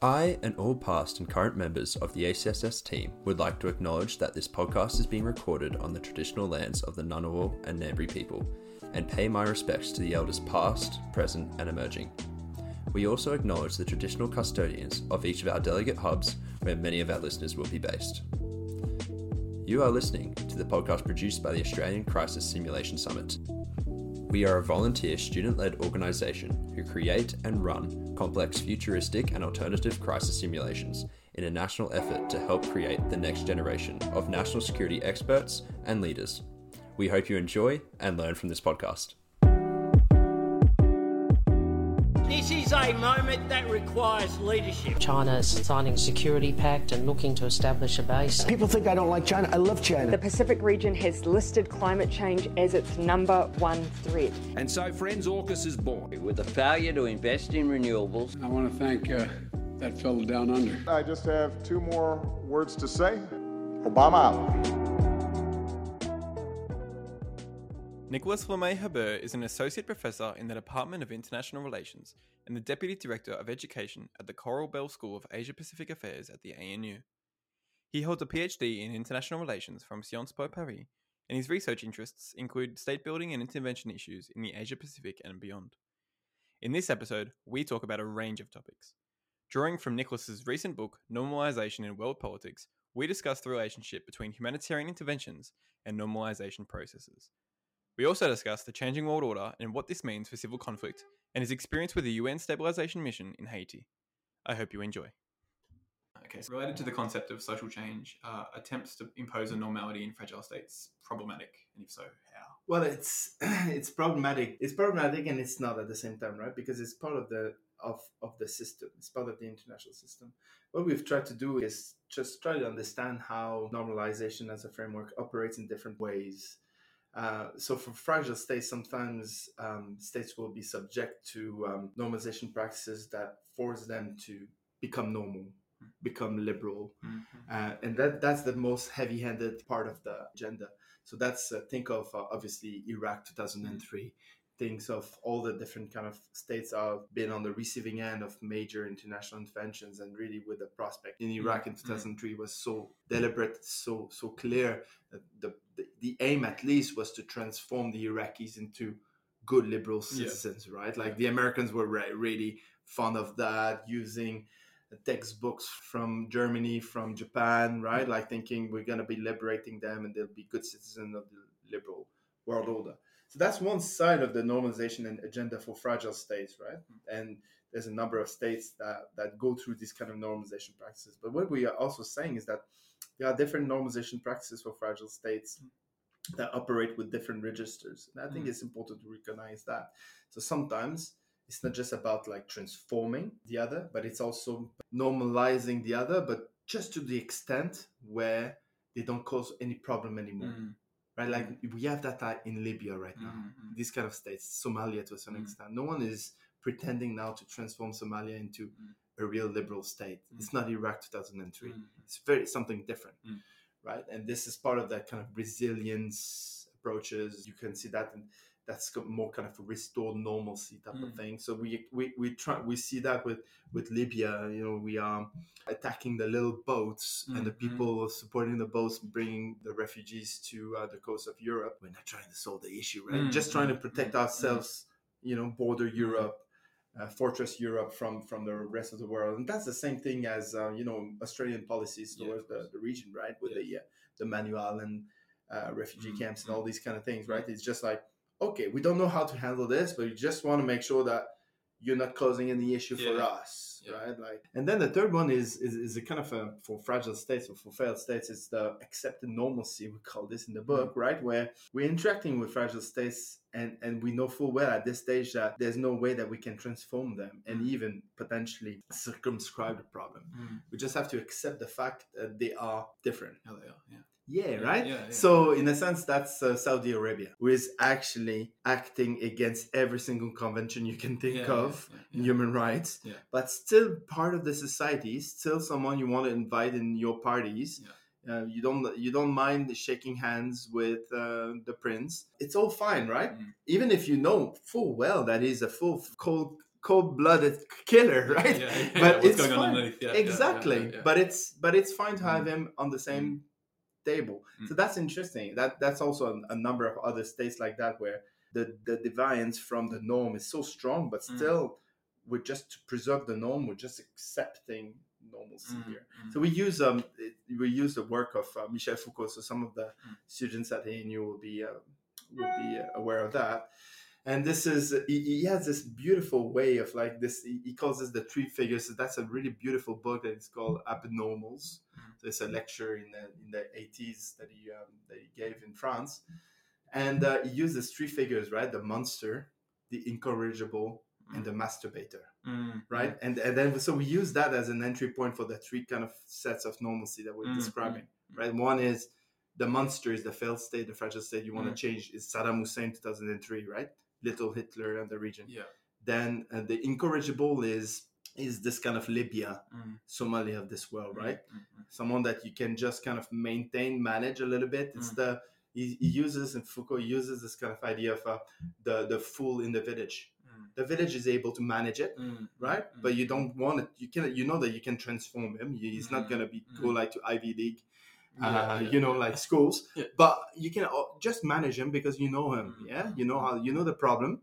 I and all past and current members of the ACSS team would like to acknowledge that this podcast is being recorded on the traditional lands of the Ngunnawal and Ngambri people and pay my respects to the elders past, present, and emerging. We also acknowledge the traditional custodians of each of our delegate hubs where many of our listeners will be based. You are listening to the podcast produced by the Australian Crisis Simulation Summit. We are a volunteer student led organisation who create and run complex futuristic and alternative crisis simulations in a national effort to help create the next generation of national security experts and leaders. We hope you enjoy and learn from this podcast. This is a moment that requires leadership. China is signing a security pact and looking to establish a base. People think I don't like China. I love China. The Pacific region has listed climate change as its number one threat. And so Friends AUKUS is born. With the failure to invest in renewables. I want to thank uh, that fellow down under. I just have two more words to say. Obama out. Nicolas Lemay-Hébert is an associate professor in the Department of International Relations and the deputy director of education at the Coral Bell School of Asia Pacific Affairs at the ANU. He holds a PhD in international relations from Sciences Po Paris, and his research interests include state building and intervention issues in the Asia Pacific and beyond. In this episode, we talk about a range of topics. Drawing from Nicolas's recent book, Normalization in World Politics, we discuss the relationship between humanitarian interventions and normalization processes. We also discuss the changing world order and what this means for civil conflict and his experience with the UN stabilization mission in Haiti. I hope you enjoy. Okay, so related to the concept of social change, uh, attempts to impose a normality in fragile states problematic, and if so, how? Well, it's it's problematic. It's problematic, and it's not at the same time, right? Because it's part of the of of the system. It's part of the international system. What we've tried to do is just try to understand how normalization as a framework operates in different ways uh, so for fragile states, sometimes um, states will be subject to um, normalization practices that force them to become normal, become liberal, mm-hmm. uh, and that that's the most heavy-handed part of the agenda. So that's uh, think of uh, obviously Iraq 2003. Mm-hmm. Thinks of all the different kind of states have been on the receiving end of major international interventions, and really with the prospect in Iraq in 2003 was so deliberate, so so clear that the the, the aim at least was to transform the Iraqis into good liberal citizens, yeah. right? Like the Americans were re- really fond of that, using textbooks from Germany, from Japan, right? Mm-hmm. Like thinking we're going to be liberating them and they'll be good citizens of the liberal world order. So that's one side of the normalization and agenda for fragile states, right? Mm-hmm. And there's a number of states that, that go through these kind of normalization practices. But what we are also saying is that there are different normalization practices for fragile states that operate with different registers. And I think mm. it's important to recognize that. So sometimes it's not just about like transforming the other, but it's also normalizing the other, but just to the extent where they don't cause any problem anymore. Mm. Right, like we have that in Libya right now. Mm-hmm. These kind of states, Somalia to a certain mm. extent. No one is pretending now to transform Somalia into mm a real liberal state. Mm. It's not Iraq 2003. Mm. It's very something different, mm. right? And this is part of that kind of resilience approaches. You can see that, that's more kind of a restored normalcy type of mm. thing. So we we we try we see that with with Libya. You know, we are attacking the little boats and the mm-hmm. people supporting the boats, bringing the refugees to uh, the coast of Europe. We're not trying to solve the issue, right? Mm. Just trying to protect ourselves. You know, border Europe uh, fortress Europe from from the rest of the world, and that's the same thing as uh, you know Australian policies towards yeah, the, the region, right? With yeah. the uh, the Manus Island uh, refugee mm-hmm. camps and all these kind of things, right? It's just like okay, we don't know how to handle this, but we just want to make sure that you're not causing any issue yeah. for us yeah. right? Like, and then the third one is is, is a kind of a for fragile states or for failed states. It's the accepted normalcy we call this in the book, mm-hmm. right? Where we're interacting with fragile states, and and we know full well at this stage that there's no way that we can transform them and mm. even potentially circumscribe the problem. Mm. We just have to accept the fact that they are different. They are, yeah. Yeah, right? Yeah, yeah. So, in a sense, that's uh, Saudi Arabia, who is actually acting against every single convention you can think of in human rights, but still part of the society, still someone you want to invite in your parties. Uh, you don't you don't mind shaking hands with uh, the prince. It's all fine, right? Mm. Even if you know full well that he's a full cold cold-blooded killer, right? Yeah, yeah, yeah. But What's it's going fine. Yeah, exactly. But it's but it's fine to have him on the same table. Mm. So that's interesting. That that's also a, a number of other states like that where the the deviance from the norm is so strong, but Mm. still we're just to preserve the norm. We're just accepting normalcy Mm, here. mm. So we use um it- we use the work of uh, Michel Foucault. So some of the Mm. students at ANU will be uh, will be uh, aware of that. And this is he, he has this beautiful way of like this. He, calls this the three figures. So that's a really beautiful book that is called Abnormals. So it's a lecture in the in the eighties that he um, that he gave in France, and uh, he uses three figures, right? The monster, the incorrigible, and the masturbator Mm, right? And and then so we use that as an entry point for the three kind of sets of normalcy that we're Mm, describing, mm, right? One is the monster is the failed state, the fragile state you want to change is Saddam Hussein 2003, right? Little Hitler and the region. Yeah. Then uh, the incorrigible is is this kind of Libya, Mm. Somalia of this world, right? Mm, mm, Someone that you can just kind of maintain, manage a little bit. It's Mm. the he, he uses and Foucault uses this kind of idea of uh, the the fool in the village. Mm. The village is able to manage it, mm, right? mm, But you don't want it. You can, you know that you can transform him. He- He's not Mhm, gonna be go like to Ivy League, uh, yeah, you know, like schools. But you can just manage him because you know him. Mhm, Yeah, you know how you know the problem.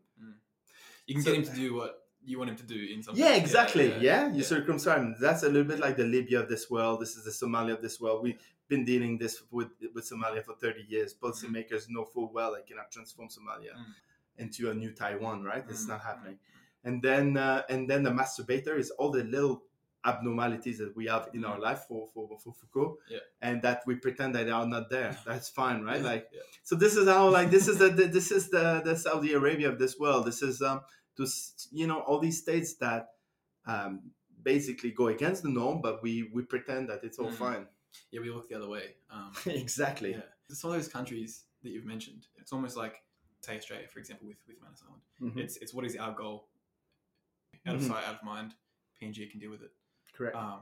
You can So- get him to do what you want him to do in some. Yeah, exactly. Yeah, you yeah. circumcise him. That's a little bit like the Libya of this world. This is the Somalia of this world. We've been dealing this with with Somalia for thirty years. Policymakers know full well they cannot transform Somalia Mm. into a new Taiwan. Right? It's Mm, not mm, happening. And then uh, and then the masturbator is all the little abnormalities that we have in our life for for, for Foucault, Yeah. and that we pretend that they are not there. That's fine, right? Yeah, Like yeah. so this is how like this is the, the this is the the Saudi Arabia of this world. This is um to you know all these states that um basically go against the norm, but we we pretend that it's all Mm. fine. yeah, we look the other way. Um, exactly. yeah, some of those countries that you've mentioned, it's almost like say Australia, for example, with with Manus Island. Mhm. It's it's what is our goal? Out of Mhm. sight, out of mind. PNG can deal with it. Correct. Um,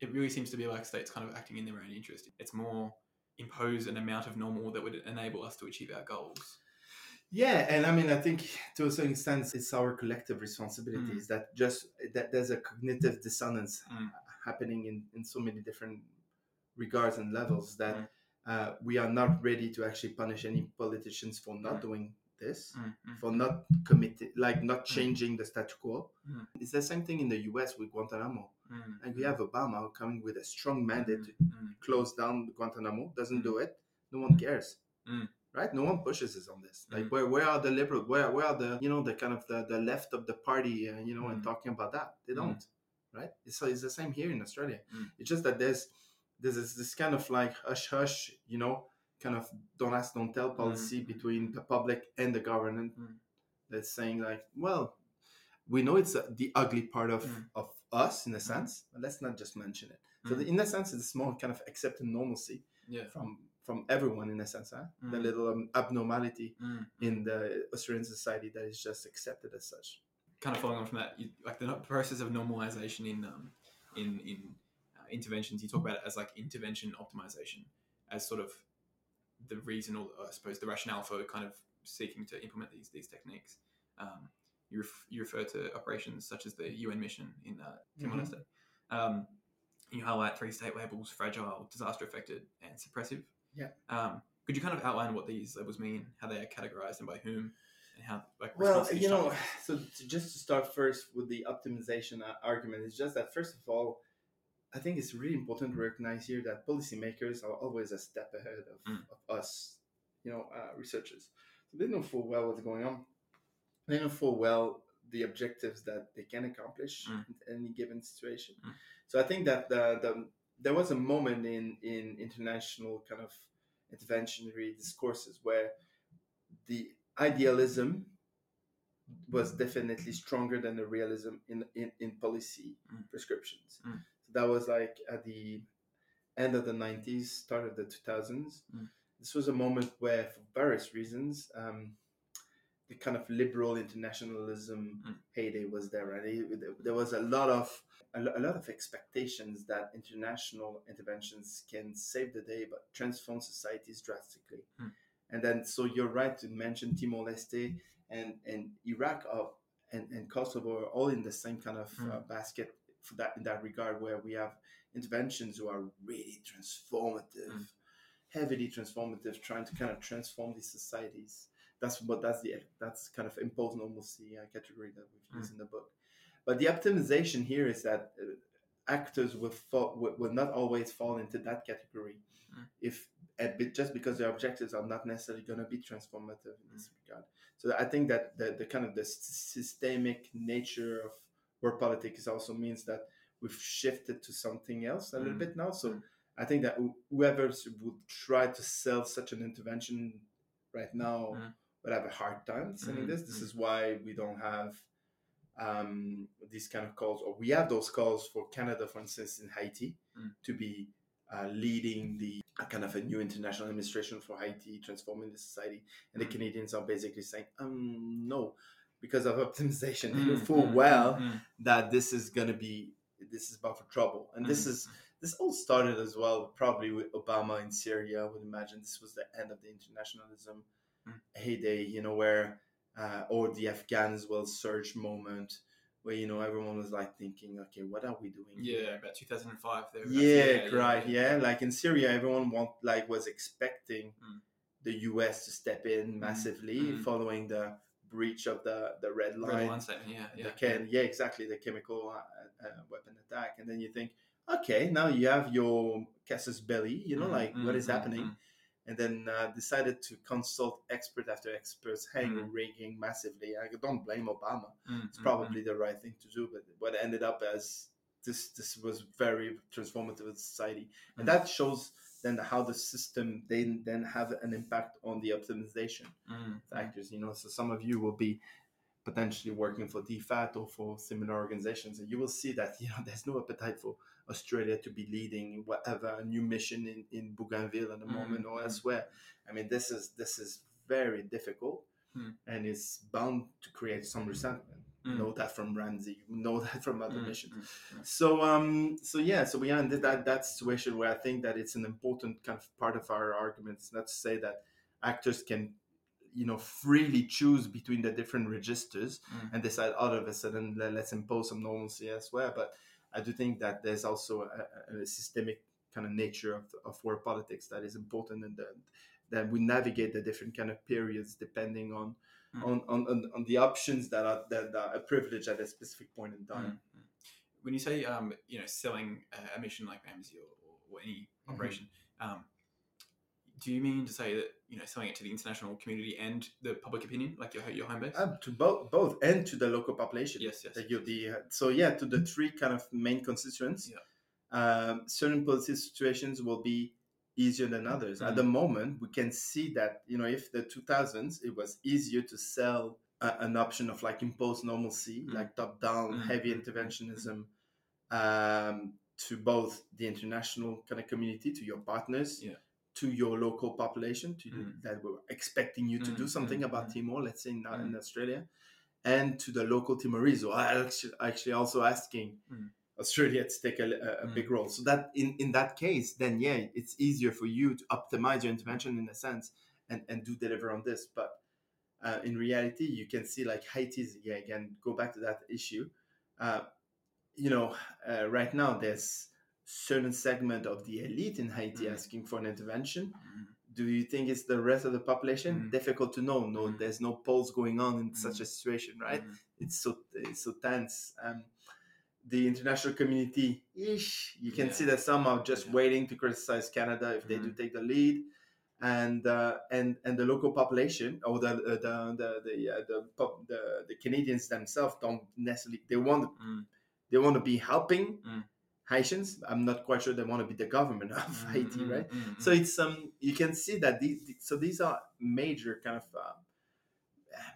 it really seems to be like states kind of acting in their own interest. It's more impose an amount of normal that would enable us to achieve our goals. Yeah, and I mean, I think to a certain extent, it's our collective responsibility. Mm. That just that there's a cognitive dissonance Mm. happening in in so many different regards and levels that Mm. uh, we are not ready to actually punish any politicians for not Mm. doing this, Mm, mm, for not committing, like not Mm. changing the status quo. Mm. It's the same thing in the U.S. with Guantanamo. mm, Like we have Obama coming with a strong mandate to mm, close down Guantanamo, doesn't Mm. do it, no one cares. Mm. Right? No one pushes us on this. Like Mm. where where are the liberal where where are the you know the kind of the, the left of the party uh, you know and Mm. talking about that? They Mm. don't. Right? It's it's the same here in Australia. Mm. It's just that there's there's this, this kind of like hush hush, you know, kind of don't ask, don't tell policy Mm. between the public and the government Mm. that's saying like, well, we know it's uh, the ugly part of Mm. of us in a sense, but let's not just mention it. So Mm. the, in a sense, it's more kind of accepting normalcy Yeah. from from everyone in a sense, huh? The Mm. little um, abnormality Mm. in the Australian society that is just accepted as such. kind of following on from that, you, like the process of normalization in um, in in uh, interventions, you talk about it as like intervention optimization, as sort of the reason, or I suppose the rationale for kind of seeking to implement these these techniques. Um, you, ref- you refer to operations such as the UN mission in uh, Timor. Leste. Um, you highlight three state labels: fragile, disaster affected, and suppressive. Yeah. Um, could you kind of outline what these labels mean, how they are categorized, and by whom, and how like Well, response to each you know, so to, just to start first with the optimization uh, argument, it's just that first of all, I think it's really important to recognize here that policymakers are always a step ahead of, Mm. of us, you know, uh, researchers. So they know full well what's going on. They know full well the objectives that they can accomplish Mm. in any given situation. Mm. So I think that the, the there was a moment in in international kind of interventionary discourses where the idealism was definitely stronger than the realism in in, in policy Mm. prescriptions. Mm. That was like at the end of the 90s, start of the 2000s. Mm. This was a moment where, for various reasons, um, the kind of liberal internationalism Mm. heyday was there. Right, It- there was a lot of a lo- a lot of expectations that international interventions can save the day, but transform societies drastically. Mm. And then, so you're right to mention Timor Leste and and Iraq are and, and Kosovo are all in the same kind of Mm. uh, basket for that in that regard, where we have interventions who are really transformative, Mm. heavily transformative, trying to kind of transform these societies. That's what that's the that's kind of imposed normalcy uh, category that we've used in the book. But the optimization here is that uh, actors will, fall, will will not always fall into that category Mm. if be- just because their objectives are not necessarily going to be transformative in this regard. So I think that the, the kind of the s- systemic nature of world politics also means that we've shifted to something else a little Mm. bit now. So Mm. I think that whoever would try to sell such an intervention right now Mm. would have a hard time selling Mm, this. This mm. is why we don't have um, these kind of calls, or we have those calls for Canada, for instance, in Haiti, to be uh, leading the a kind of a new international administration for Haiti, transforming the society. And the. Canadians are basically saying, um, no, because of optimization. Mm, know full mm, well mm, mm. that this is going to be, this is about for trouble. And this Mm. is, this all started as well, probably with Obama in Syria. I would imagine this was the end of the internationalism Mm. heyday, you know, where, uh, or the Afghan as well surge moment, where, you know, everyone was like thinking, okay, what are we doing? Yeah, about 2005. There, Yeah, right. Yeah, like in Syria, everyone want like was expecting Mm. the U.S. to step in massively Mm. following the breach of the the red line. Red line statement. Yeah, the yeah. can, yeah, exactly, the chemical uh, uh, weapon attack, and then you think, okay, now you have your casus belli, you know, Mm, like what mm, is mm, happening, mm. and then uh, decided to consult expert after experts, hand Mm. rigging massively. I don't blame Obama it's probably the right thing to do but what ended up as this this was very transformative in society and that shows then how the system then then have an impact on the optimization mm, mm, factors you know so some of you will be potentially working for DFAT or for similar organizations and you will see that you know there's no appetite for Australia to be leading whatever a new mission in, in Bougainville at the Mm, moment or mm. elsewhere I mean this is this is very difficult Mm. and it's bound to create some resentment Mm. know that from RAMSI you know that from other Mm, missions mm, mm. so um so yeah so we are in that that situation where I think that it's an important kind of part of our arguments not to say that actors can you know freely choose between the different registers Mm. and decide all of a sudden let, let's impose some normalcy elsewhere but I do think that there's also a, a systemic kind of nature of, of world politics that is important and that that we navigate the different kind of periods depending on Mm. on, on, on, the options that are that are a privilege at a specific point in time. Mm. When you say, um, you know, selling a- mission like RAMSI or, or, any Mhm. operation, um, do you mean to say that you know selling it to the international community and the public opinion, like your your home base? Um, to both, both, and to the local population. yes, yes. That you the uh, so yeah to the three kind of main constituents. Yeah. Um, certain policy situations will be easier than others. At Mhm. the moment, we can see that you know if the 2000s it was easier to sell a, an option of like imposed normalcy, Mhm. like top down Mhm. heavy interventionism, um, to both the international kind of community, to your partners. Yeah. To your local population, to Mhm. that were expecting you to do Mhm, something about. Timor, let's say in, in. Australia, and to the local Timorese, who are actually, actually also asking Mhm. Australia to take a, a, Mhm. big role. So that in, in that case, then yeah, it's easier for you to optimize your intervention in a sense and, and do deliver on this. But uh, in reality, you can see like Haiti's, yeah, again, go back to that issue. Uh, you know, uh, right now there's certain segment of the elite in Haiti Mhm. asking for an intervention. Mm, Do you think it's the rest of the population? Mhm. Difficult to know. No, Mhm. there's no polls going on in such Mhm. a situation, right? mm, It's so it's so tense. Um, the international community, ish, you can Yeah. see that some are just Yeah. waiting to criticize Canada if they do Mhm. take the lead, and uh, and and the local population or the uh, the the the, uh, the, pop, the the Canadians themselves don't necessarily they want mm, they want to be helping Mm. Haitians. I'm not quite sure they want to be the government of mm, Haiti, right? mm, So it's um you can see that these so these are major kind of uh,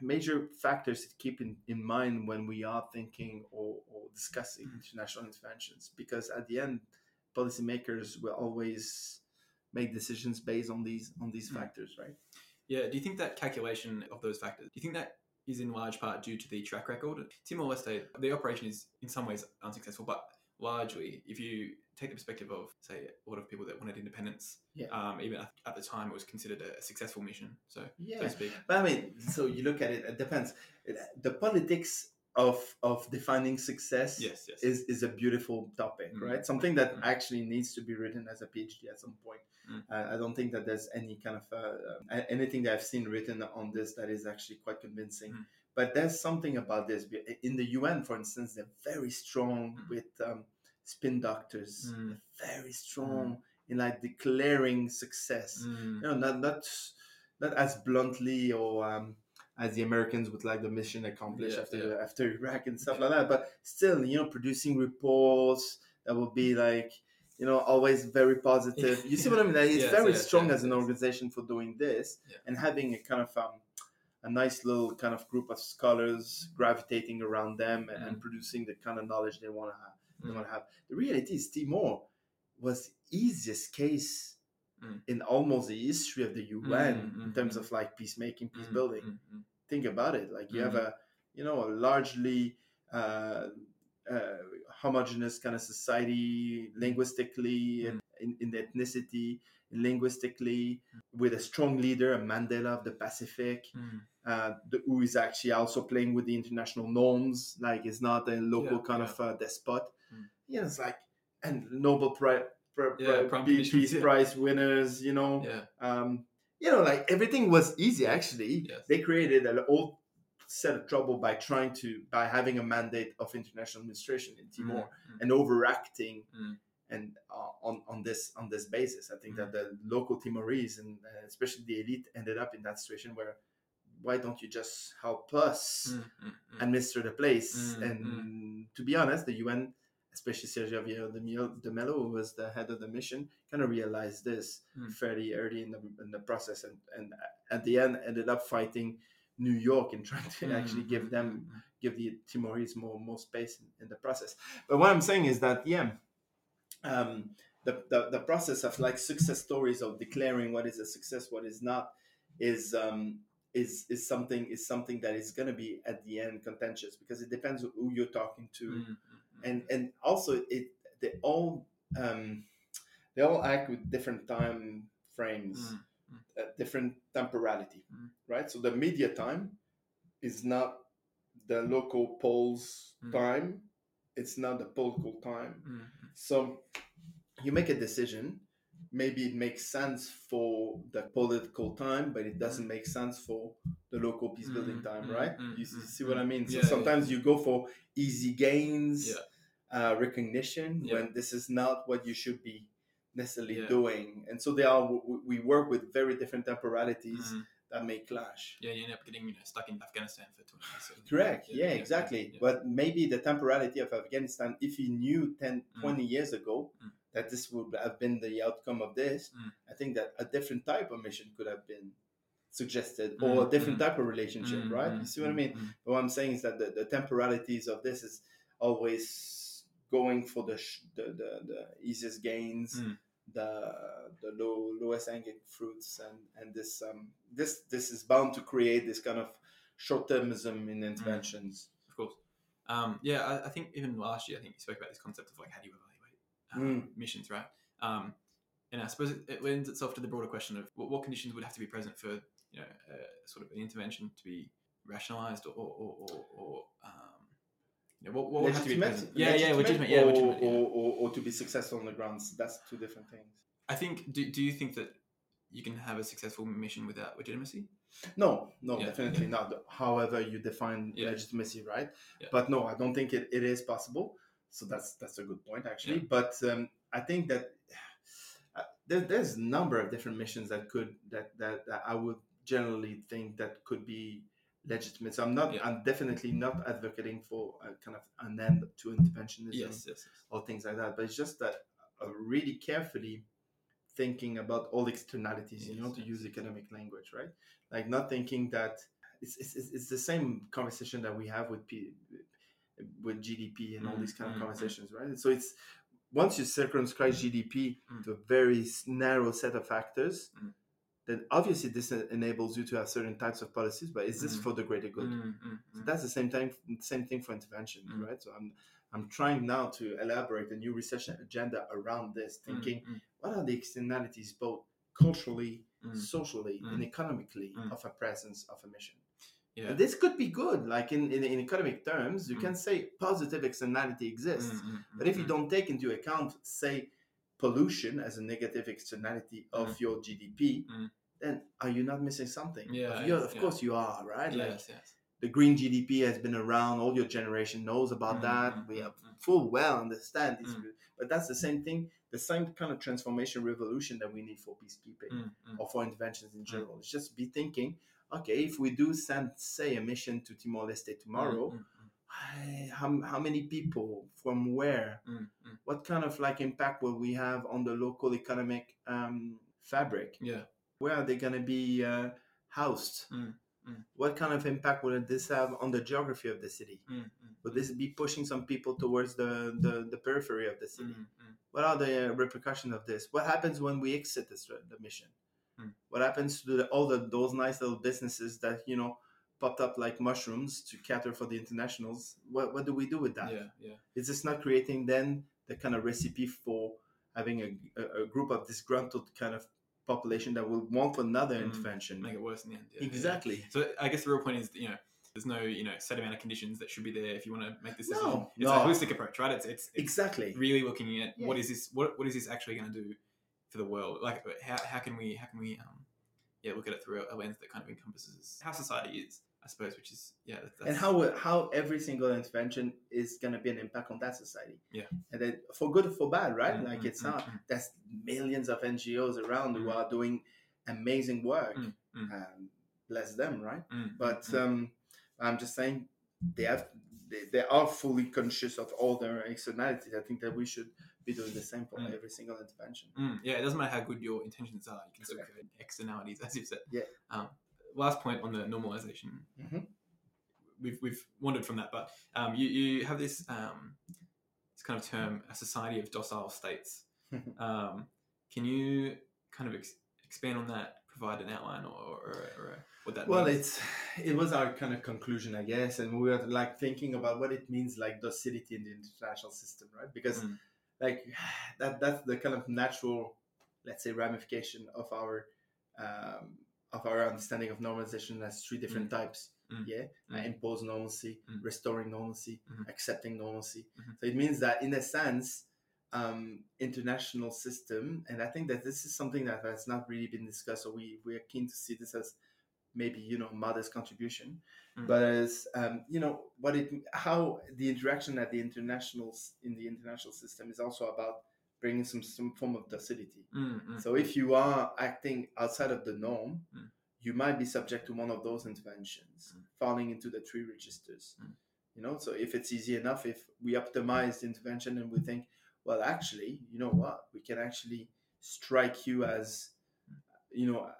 major factors to keep in, in mind when we are thinking or, or discussing international interventions because at the end policymakers will always make decisions based on these on these Mm. factors right Yeah, do you think that calculation of those factors, do you think that is in large part due to the track record? Timor Leste, the operation is in some ways unsuccessful, but largely, if you take the perspective of, say, a lot of people that wanted independence, Yeah. um, even at, the time, it was considered a successful mission. So, so yeah to speak. but i mean so you look at it it depends the politics of of defining success Yes, yes. is is a beautiful topic, Mm. right? Something that Mm. actually needs to be written as a PhD at some point. Mm. Uh, I don't think that there's any kind of uh, uh, anything that I've seen written on this that is actually quite convincing. But there's something about this. In the UN, for instance, they're very strong Mm. with um, spin doctors. Mm. They're very strong in like declaring success. Mm. You know, not not not as bluntly or um, as the Americans would like the mission accomplished Yeah, after yeah. after Iraq and stuff like that. But still, you know, producing reports that will be like, you know, always very positive. You see what I mean? Like, it's Yes, very yes, strong yes, as an organization for doing this and having a kind of um, a nice little kind of group of scholars gravitating around them and, and producing the kind of knowledge they want to have. They Mm. want to have. The reality is, Timor was the easiest case Mm. in almost the history of the UN Mm, in mm, terms mm. of like peacemaking, peace Mm, building. mm. Think about it. Like you have Mhm. a, you know, a largely uh, uh, homogenous kind of society linguistically, in, in the ethnicity, linguistically, with a strong leader, a Mandela of the Pacific. Uh, the, who is actually also playing with the international norms. Like, it's not a local Yeah, kind yeah. of uh, despot. Mm. Know, it's like and Nobel Prize. Yeah, Peace yeah. Prize winners, you know, Yeah. um, you know, like everything was easy. Actually, Yes. they created an old set of trouble by trying to by having a mandate of international administration in Timor Mm, and overacting Mm. and uh, on on this on this basis. I think that the local Timorese and uh, especially the elite ended up in that situation where why don't you just help us mm, mm, mm. administer the place? Mm, and to be honest, the UN, especially Sergio Vieira de Mello, who was the head of the mission, kind of realized this Mm. fairly early in the, in the process, and, and at the end ended up fighting New York and trying to actually give them give the Timorese more more space in, in the process. But what I'm saying is that yeah, um, the, the the process of like success stories of declaring what is a success, what is not, is um, is is something is something that is going to be at the end contentious because it depends on who you're talking to, Mm, mm, and and also it they all um, they all act with different time frames, Mm, uh, different temporality, Mm. right? So the media time is not the local polls Mm. time; it's not the political time. mm, So you make a decision. Maybe it makes sense for the political time, but it doesn't make sense for the local peace building Mm, time, mm, right? mm, you mm, see what I mm. mean? So Yeah, yeah. sometimes you go for easy gains, Yeah. uh, recognition, Yeah. when this is not what you should be necessarily Yeah. doing. And so they are. w- We work with very different temporalities Mm. that may clash. Yeah, you end up getting you know stuck in Afghanistan for 20 years. so- Correct. Yeah, exactly. yeah. But maybe the temporality of Afghanistan, if he knew 10, Mm. 20 years ago Mm. That this would have been the outcome of this, Mm. I think that a different type of mission could have been suggested Mm, or a different mm. type of relationship, Mm, right? mm, You see what I mm, mean? mm. But what I'm saying is that the, the temporalities of this is always going for the sh- the, the, the easiest gains, Mm. the the low lowest hanging fruits, and and this um this this is bound to create this kind of short termism in interventions. Of course. Um, yeah, I, I think even last year, I think you spoke about this concept of like how do you um, missions, right? Um, and I suppose it, it lends itself to the broader question of what, what conditions would have to be present for you know uh, sort of an intervention to be rationalized or or, or, or um, you know, what, what would have to be present? Yeah, yeah, legitimate. Yeah, or, legitimate. yeah. Or, or, or to be successful on the grounds. That's two different things. I think. Do, do you think that you can have a successful mission without legitimacy? No, no, Yeah, definitely yeah. not. However, you define Yeah. legitimacy, right? But no, I don't think it, it is possible. So that's that's a good point actually. Yeah. But um, I think that uh, there, there's a number of different missions that could that, that that I would generally think that could be legitimate. So I'm not. Yeah. I'm definitely not advocating for a kind of an end to interventionism Yes, yes, yes. or things like that. But it's just that uh, really carefully thinking about all externalities, you know, to use economic language, right? Like not thinking that it's, it's, it's- it's the same conversation that we have with P, with GDP and all Mm, these kind of mm, mm. conversations, right? So it's once you circumscribe mm. GDP mm. to a very narrow set of factors, mm. then obviously this enables you to have certain types of policies. But is this for the greater good? So that's the same time, same thing for intervention, right? So I'm I'm trying now to elaborate a new research agenda around this, thinking what are the externalities both culturally, socially, and economically of a presence of a mission. Yeah. This could be good. Like in, in, in economic terms, you Mm. can say positive externality exists. Mm, mm, But if you mm, don't take into account, say, pollution as a negative externality of Mm. your GDP, Mm. then are you not missing something? Yeah, of, yes, of yeah. course you are, right? mm. Like yes, yes. the green GDP has been around, all your generation knows about Mm, that. mm, we mm, have mm. full well understand this. Mm. But that's the same thing, the same kind of transformation revolution that we need for peacekeeping Mm, mm. or for interventions in general. It's just be thinking, okay, if we do send, say, a mission to Timor Leste tomorrow, Mm, mm, I- how, how many people from where? Mm, mm, mm. what kind of like impact will we have on the local economic um, fabric? Yeah. where are they going to be uh, housed? Mm, mm. what kind of impact will this have on the geography of the city? Mm, mm, will this be pushing some people towards the, the, the periphery of the city? mm, mm. what are the uh, repercussions of this? What happens when we exit this, the mission Mm. what happens to the, all the, those nice little businesses that you know popped up like mushrooms to cater for the internationals what, what do we do with that Yeah, yeah. is this not creating then the kind of recipe for having a, a, a group of disgruntled kind of population that will want another Mm, intervention Make it worse in the end. Yeah, yeah. exactly So I guess the real point is, you know, there's no, you know, set amount of conditions that should be there if you want to make this No, decision. It's no. a holistic approach, right? It's it's, it's exactly really looking at what Yeah. is this what what is this actually going to do for the world? Like how, how can we how can we um yeah look at it through a, lens that kind of encompasses how society is, I suppose, which is yeah. That's, and how how every single intervention is going to be an impact on that society Yeah. and then for good or for bad right Mm, like mm, it's mm, not mm. there's millions of ngos around who Mm. are doing amazing work um, bless them right but um, i'm just saying they have they, they are fully conscious of all their externalities i think that we should be doing the same for Mm. every single intervention Mm, yeah, it doesn't matter how good your intentions are. You can still create externalities, as you've said. Yeah. Um, last point on the normalization. Mhm. We've we've wandered from that, but um, you you have this um, this kind of term, a society of docile states. um, can you kind of ex- expand on that? Provide an outline or, or, or what that well means? it's it was our kind of conclusion i guess and we were like thinking about what it means like docility in the international system right because Mm. Like that that's the kind of natural let's say ramification of our um, of our understanding of normalization as three different types Mm. yeah Uh, Mm. impose normalcy Mm. restoring normalcy Mhm. accepting normalcy Mhm. so it means that in a sense um, international system and i think that this is something that has not really been discussed so we, we are keen to see this as maybe you know modest contribution Mm. but as um, you know what it how the interaction at the international s- in the international system is also about bringing some some form of docility Mm, mm, so if you are acting outside of the norm Mm. you might be subject to one of those interventions Mm. falling into the three registers Mm. you know so if it's easy enough if we optimize the intervention and we think well actually you know what we can actually strike you as you know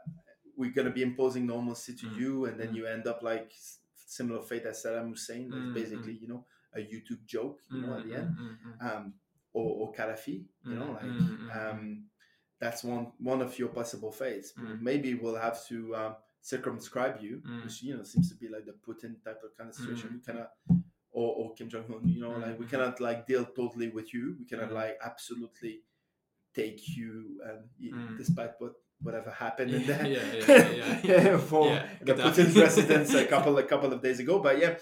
we're going to be imposing normalcy to Mm. you and then Mm. you end up like similar fate as saddam hussein that's Mm, basically you know a youtube joke you know at the mm, end mm, mm, um or, or Gaddafi, you know, Mm, like mm, mm, um, that's one one of your possible fates. Mm. Maybe we'll have to um, circumscribe you, Mm. which you know seems to be like the Putin type of kind of situation. Mm. We cannot, or, or Kim Jong Un, you know, like we Mm. cannot like deal totally with you. We cannot Mm. like absolutely take you, um, Mm. despite what whatever happened in there. yeah, yeah, yeah, yeah. for Yeah. Putin's residence a couple a couple of days ago. But yeah,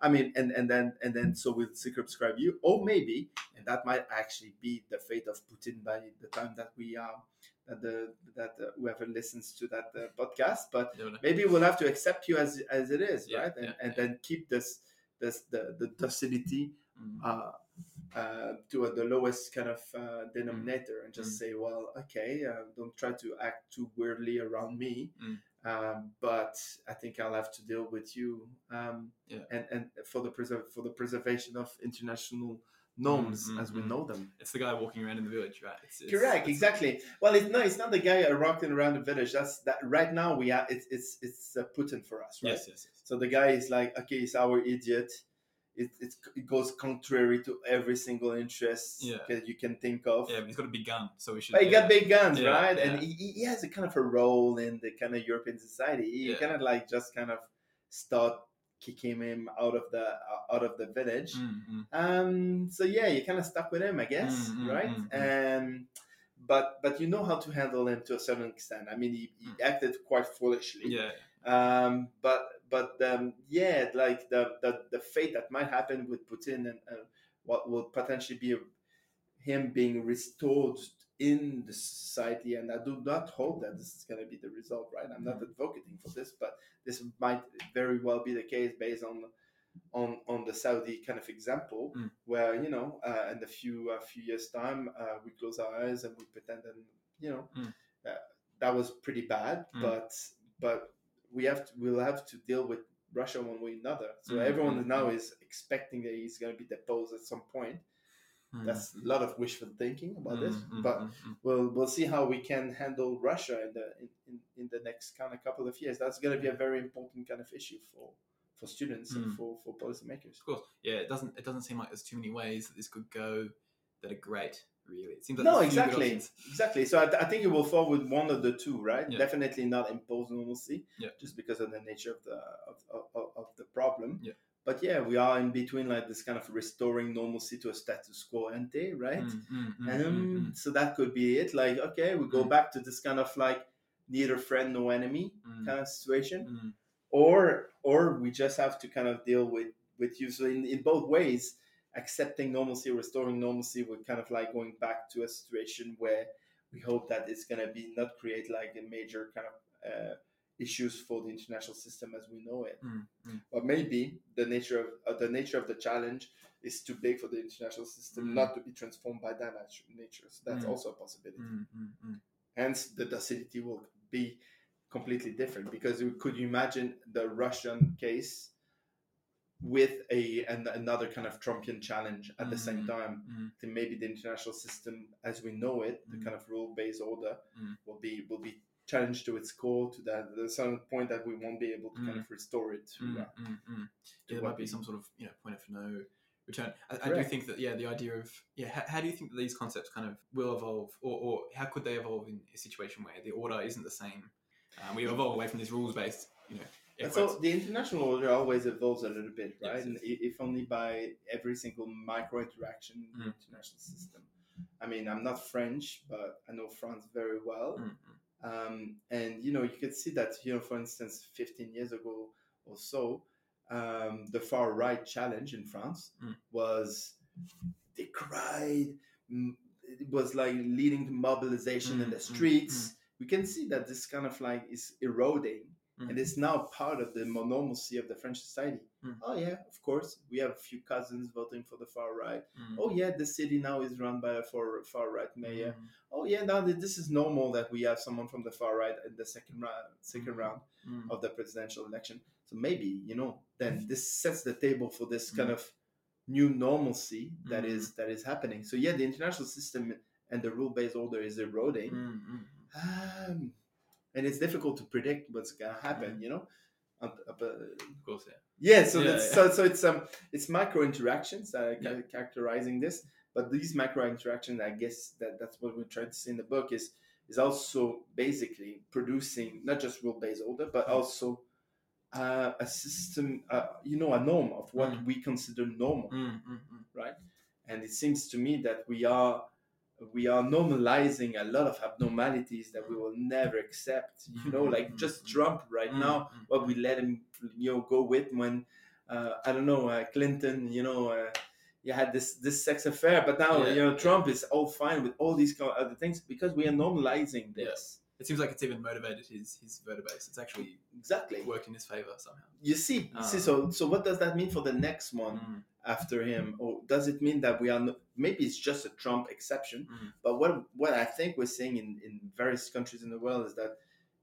I mean, and and then and then so we'll circumscribe you, or maybe, and that might actually be the fate of Putin by the time that we um that the that uh, whoever listens to that uh, podcast. But maybe we'll have to accept you as as it is, right? And and then keep this this the the docility Mm. uh, uh, to uh, the lowest kind of uh, denominator and just Mm. say, well, okay, uh, don't try to act too weirdly around me, Mm. um, but I think I'll have to deal with you, um, Yeah. and and for the preserve for the preservation of international norms Mm, mm, as we mm. know them. It's the guy walking around in the village, right? It's, it's, Correct, it's- exactly. Well, it's no, it's not the guy rocking around the village. That's that. Right now, we are. It's it's it's uh, Putin for us, right? Yes, yes, yes. So the guy is like, okay, he's our idiot. It, it, it goes contrary to every single interest Yeah. that you can think of. Yeah, but he's got a big gun, so we should. But he yeah. got big guns, Yeah, right? And he, he has a kind of a role in the kind of European society. You of like just kind of start kicking him out of the out of the village. Mm, mm. Um. So yeah, you kind of stuck with him, I guess, Mm, mm, right? mm, mm. And but but you know how to handle him to a certain extent. I mean, he, he Mm. acted quite foolishly Yeah, Um, but but um, yeah, like the, the the fate that might happen with Putin and what will potentially be him being restored in the society and i do not hope that this is going to be the result right i'm not advocating for this but this might very well be the case based on on on the saudi kind of example Mm. where you know uh, in a few a few years time uh, we close our eyes and we pretend that you know Mm. uh, that was pretty bad Mm. but but we have to we'll have to deal with russia one way or another so Mm, everyone mm, now is expecting that he's going to be deposed at some point Mm. that's a lot of wishful thinking about this, Mm, mm, but mm, mm. we'll we'll see how we can handle Russia in the in, in, in the next kind of couple of years. That's going to be a very important kind of issue for for students and Mm. for for policymakers. Of course, yeah. It doesn't. It doesn't seem like there's too many ways that this could go that are great. Really, it seems like No, there's a few good exactly, exactly. So I, th- I think it will fall with one of the two, right? Yeah. Definitely not impose normalcy, Yeah. just because of the nature of the of, of, of- the problem. Yeah. But yeah, we are in between like this kind of restoring normalcy to a status quo ante, right? Mm, mm, mm, Um, mm, mm, So that could be it. Like, okay, we go Mm. back to this kind of like neither friend nor enemy kind of situation, or or we just have to kind of deal with with you. So in, in both ways, accepting normalcy, restoring normalcy, we're kind of like going back to a situation where we hope that it's gonna be not create like a major kind of uh, issues for the international system as we know it. Mm, mm. But maybe the nature of uh, the nature of the challenge is too big for the international system Mm. not to be transformed by that nat- nature. So that's Mm. also a possibility. Mm, mm. Hence, the docility will be completely different because could you imagine the Russian case with a an, another kind of Trumpian challenge at the same Mm, time? mm. Then maybe the international system, as we know it, the Mm. kind of rule-based order, Mm. will be will be challenged to its core to that the certain point that we won't be able to kind Mm. of restore it to. Mm, uh, mm, mm. to Yeah, there might be some sort of you know point of no return. I, I do think that yeah, the idea of yeah, how, how do you think that these concepts kind of will evolve, or, or how could they evolve in a situation where the order isn't the same? Um, we evolve away from this rules based, you know. And so the international order always evolves a little bit, right? Yes, And if only by every single micro interaction in the Mm. international system. I mean, I'm not French, but I know France very well. Mm, mm. Um, and you know, you could see that, you know, for instance, 15 years ago or so, um, the far right challenge in France Mm. was decried. m- It was like leading to mobilization in Mm, the mm, streets. We can see that this kind of like is eroding, Mm. and it's now part of the normalcy of the French society. Mm. Oh yeah, of course, we have a few cousins voting for the far right. Mm. Oh yeah, the city now is run by a far far right mayor Mm, oh yeah, now this is normal that we have someone from the far right in the second round, second Mhm. round mm. of the presidential election. So maybe you know, then this sets the table for this kind of new normalcy that is that is happening. So yeah, the international system and the rule-based order is eroding, Mm, mm, um, and it's difficult to predict what's gonna happen. You know, Uh, uh, Of course, yeah. yeah, so Yeah, that's yeah. so so it's um it's micro interactions that are Yeah. characterizing this, but these micro interactions, I guess that that's what we're trying to see in the book is is also basically producing not just rule based order, but Mm. also uh, a system, uh, you know, a norm of what Mm. we consider normal, Mm, mm, mm. right? And it seems to me that we are we are normalizing a lot of abnormalities that we will never accept. You know, Mm, like mm, just. Trump right now mm, what we let him you know go with when uh, I don't know uh, Clinton you know uh, you had this this sex affair but now Yeah, you know. Trump is all fine with all these other things because we are normalizing Yeah. this It seems like it's even motivated his his voter base. It's actually exactly worked in his favor somehow. you see you see so so what does that mean for the next one Mm, after him or does it mean that we are no, maybe it's just a Trump exception mm, but what what I think we're seeing in in various countries in the world is that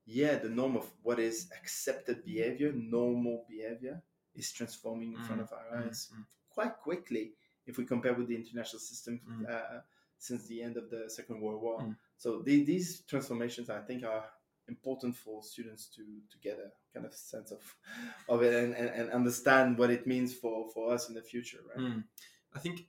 yeah the norm of what is accepted behavior normal behavior is transforming in front Mm, of our mm, eyes mm. quite quickly if we compare with the international system Mm. uh, since the end of the Second World War. Mm. So the, these transformations, I think, are important for students to to get a kind of sense of of it and, and, and understand what it means for, for us in the future, right? Mm. I think